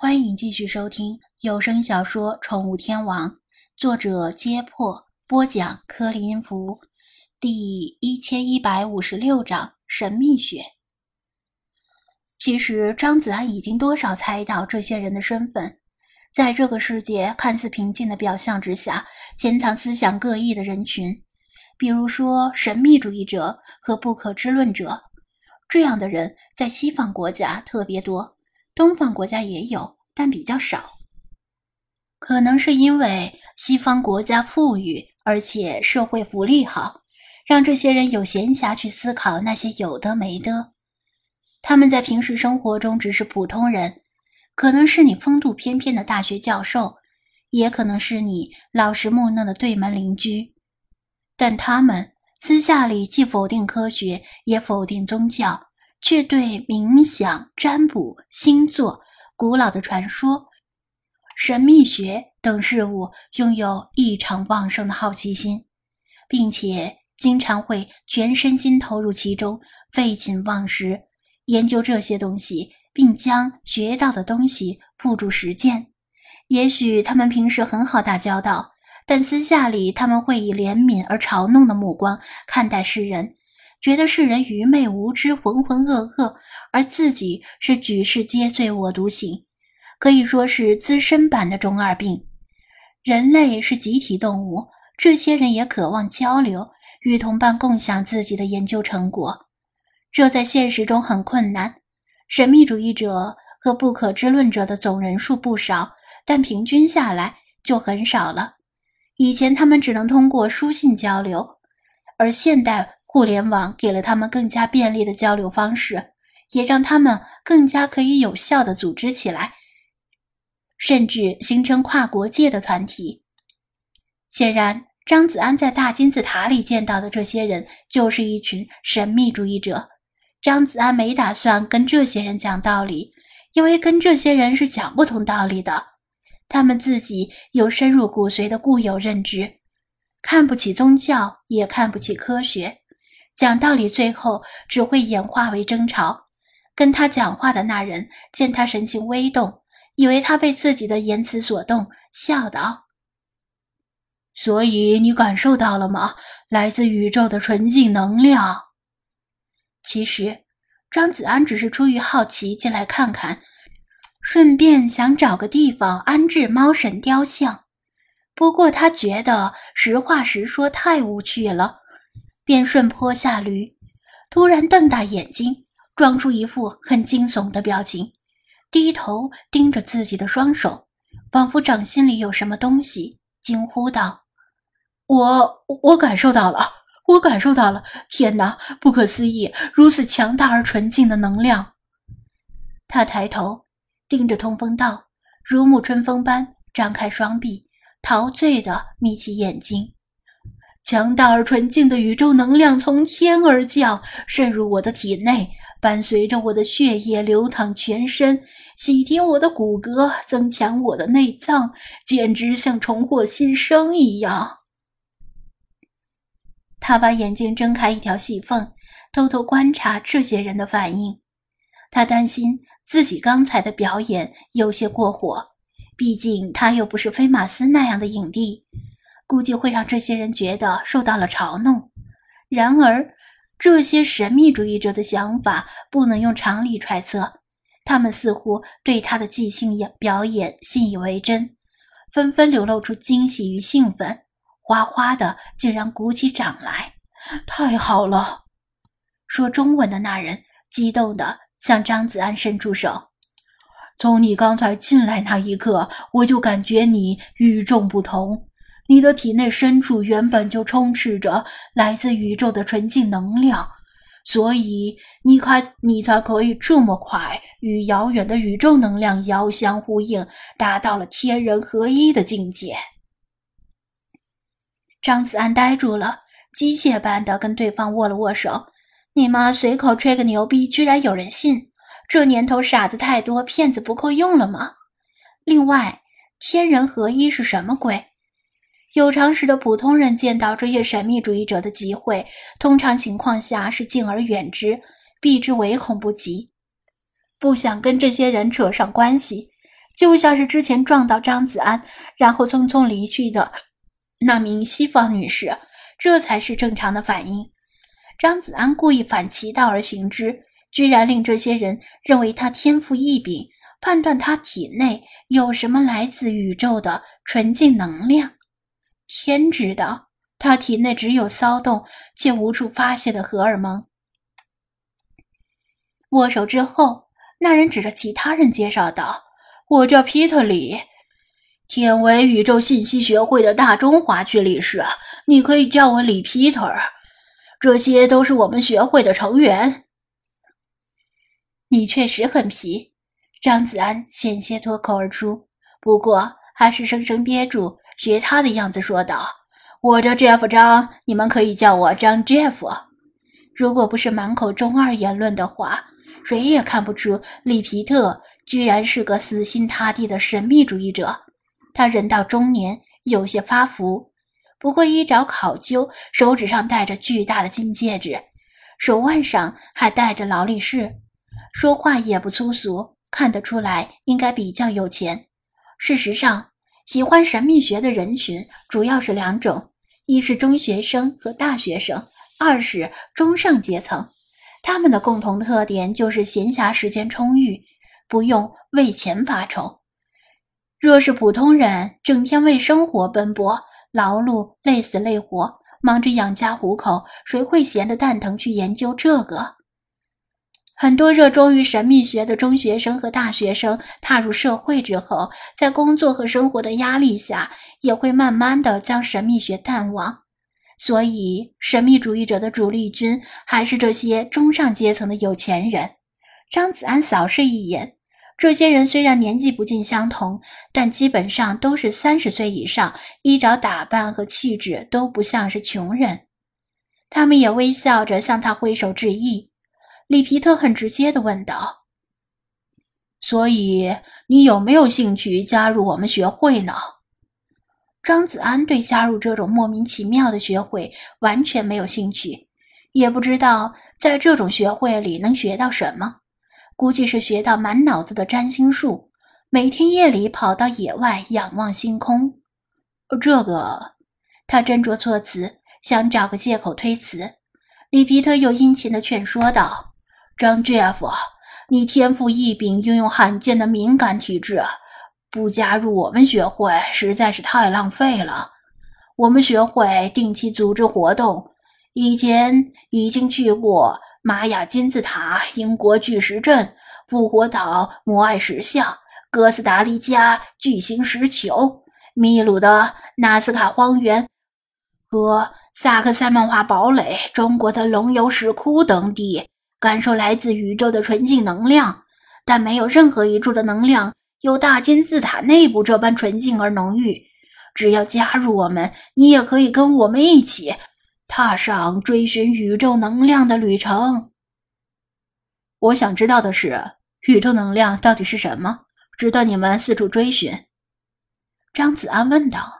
欢迎继续收听有声小说《宠物天王》，作者：揭破，播讲：柯林福，第一千一百五十六章神秘学。其实张子安已经多少猜到这些人的身份，在这个世界看似平静的表象之下，潜藏思想各异的人群，比如说神秘主义者和不可知论者，这样的人在西方国家特别多。东方国家也有，但比较少。可能是因为西方国家富裕，而且社会福利好，让这些人有闲暇去思考那些有的没的。他们在平时生活中只是普通人，可能是你风度翩翩的大学教授，也可能是你老实木讷的对门邻居。但他们私下里既否定科学，也否定宗教。却对冥想、占卜、星座、古老的传说、神秘学等事物拥有异常旺盛的好奇心，并且经常会全身心投入其中，废寝忘食研究这些东西，并将学到的东西付诸实践。也许他们平时很好打交道，但私下里他们会以怜悯而嘲弄的目光看待世人。觉得世人愚昧无知、浑浑噩噩，而自己是举世皆醉我独醒，可以说是资深版的中二病。人类是集体动物，这些人也渴望交流，与同伴共享自己的研究成果，这在现实中很困难。神秘主义者和不可知论者的总人数不少，但平均下来就很少了。以前他们只能通过书信交流，而现代。互联网给了他们更加便利的交流方式，也让他们更加可以有效的组织起来，甚至形成跨国界的团体。显然，张子安在大金字塔里见到的这些人就是一群神秘主义者。张子安没打算跟这些人讲道理，因为跟这些人是讲不通道理的。他们自己有深入骨髓的固有认知，看不起宗教，也看不起科学。讲道理，最后只会演化为争吵。跟他讲话的那人见他神情微动，以为他被自己的言辞所动，笑道：“所以你感受到了吗？来自宇宙的纯净能量。”其实，张子安只是出于好奇进来看看，顺便想找个地方安置猫神雕像。不过他觉得实话实说太无趣了。便顺坡下驴，突然瞪大眼睛，装出一副很惊悚的表情，低头盯着自己的双手，仿佛掌心里有什么东西，惊呼道：“我我感受到了，我感受到了！天哪，不可思议！如此强大而纯净的能量！”他抬头盯着通风道，如沐春风般张开双臂，陶醉的眯起眼睛。强大而纯净的宇宙能量从天而降，渗入我的体内，伴随着我的血液流淌全身，洗涤我的骨骼，增强我的内脏，简直像重获新生一样。他把眼睛睁开一条细缝，偷偷观察这些人的反应。他担心自己刚才的表演有些过火，毕竟他又不是菲马斯那样的影帝。估计会让这些人觉得受到了嘲弄。然而，这些神秘主义者的想法不能用常理揣测，他们似乎对他的即兴演表演信以为真，纷纷流露出惊喜与兴奋，哗哗的竟然鼓起掌来。太好了！说中文的那人激动地向张子安伸出手。从你刚才进来那一刻，我就感觉你与众不同。你的体内深处原本就充斥着来自宇宙的纯净能量，所以你才你才可以这么快与遥远的宇宙能量遥相呼应，达到了天人合一的境界。张子安呆住了，机械般的跟对方握了握手。你妈随口吹个牛逼，居然有人信？这年头傻子太多，骗子不够用了吗？另外，天人合一是什么鬼？有常识的普通人见到这些神秘主义者的集会，通常情况下是敬而远之，避之唯恐不及，不想跟这些人扯上关系。就像是之前撞到张子安，然后匆匆离去的那名西方女士，这才是正常的反应。张子安故意反其道而行之，居然令这些人认为他天赋异禀，判断他体内有什么来自宇宙的纯净能量。天知道，他体内只有骚动且无处发泄的荷尔蒙。握手之后，那人指着其他人介绍道。我叫皮特里，天为宇宙信息学会的大中华区理事，你可以叫我李皮特。这些都是我们学会的成员。你确实很皮，张子安险些脱口而出，不过还是生生憋住，学他的样子说道：“我叫 Jeff 张，你们可以叫我张 Jeff。”如果不是满口中二言论的话。谁也看不出里皮特居然是个死心塌地的神秘主义者。他人到中年，有些发福，不过衣着考究，手指上戴着巨大的金戒指，手腕上还戴着劳力士，说话也不粗俗，看得出来应该比较有钱。事实上，喜欢神秘学的人群主要是两种：一是中学生和大学生，二是中上阶层。他们的共同特点就是闲暇时间充裕，不用为钱发愁。若是普通人，整天为生活奔波，劳碌累死累活，忙着养家糊口，谁会闲得蛋疼去研究这个？很多热衷于神秘学的中学生和大学生，踏入社会之后，在工作和生活的压力下，也会慢慢的将神秘学淡忘。所以，神秘主义者的主力军还是这些中上阶层的有钱人。张子安扫视一眼，这些人虽然年纪不尽相同，但基本上都是三十岁以上，衣着打扮和气质都不像是穷人。他们也微笑着向他挥手致意。里皮特很直接的问道：“所以，你有没有兴趣加入我们学会呢？”张子安对加入这种莫名其妙的学会完全没有兴趣，也不知道在这种学会里能学到什么，估计是学到满脑子的占星术，每天夜里跑到野外仰望星空。这个，他斟酌措辞，想找个借口推辞。里皮特又殷勤地劝说道：“张 Jeff，你天赋异禀，拥有罕见的敏感体质。”不加入我们学会实在是太浪费了。我们学会定期组织活动，以前已经去过玛雅金字塔、英国巨石阵、复活岛摩艾石像、哥斯达黎加巨型石球、秘鲁的纳斯卡荒原和萨克塞曼化堡垒、中国的龙游石窟等地，感受来自宇宙的纯净能量，但没有任何一处的能量。有大金字塔内部这般纯净而浓郁，只要加入我们，你也可以跟我们一起踏上追寻宇宙能量的旅程。我想知道的是，宇宙能量到底是什么，值得你们四处追寻？张子安问道。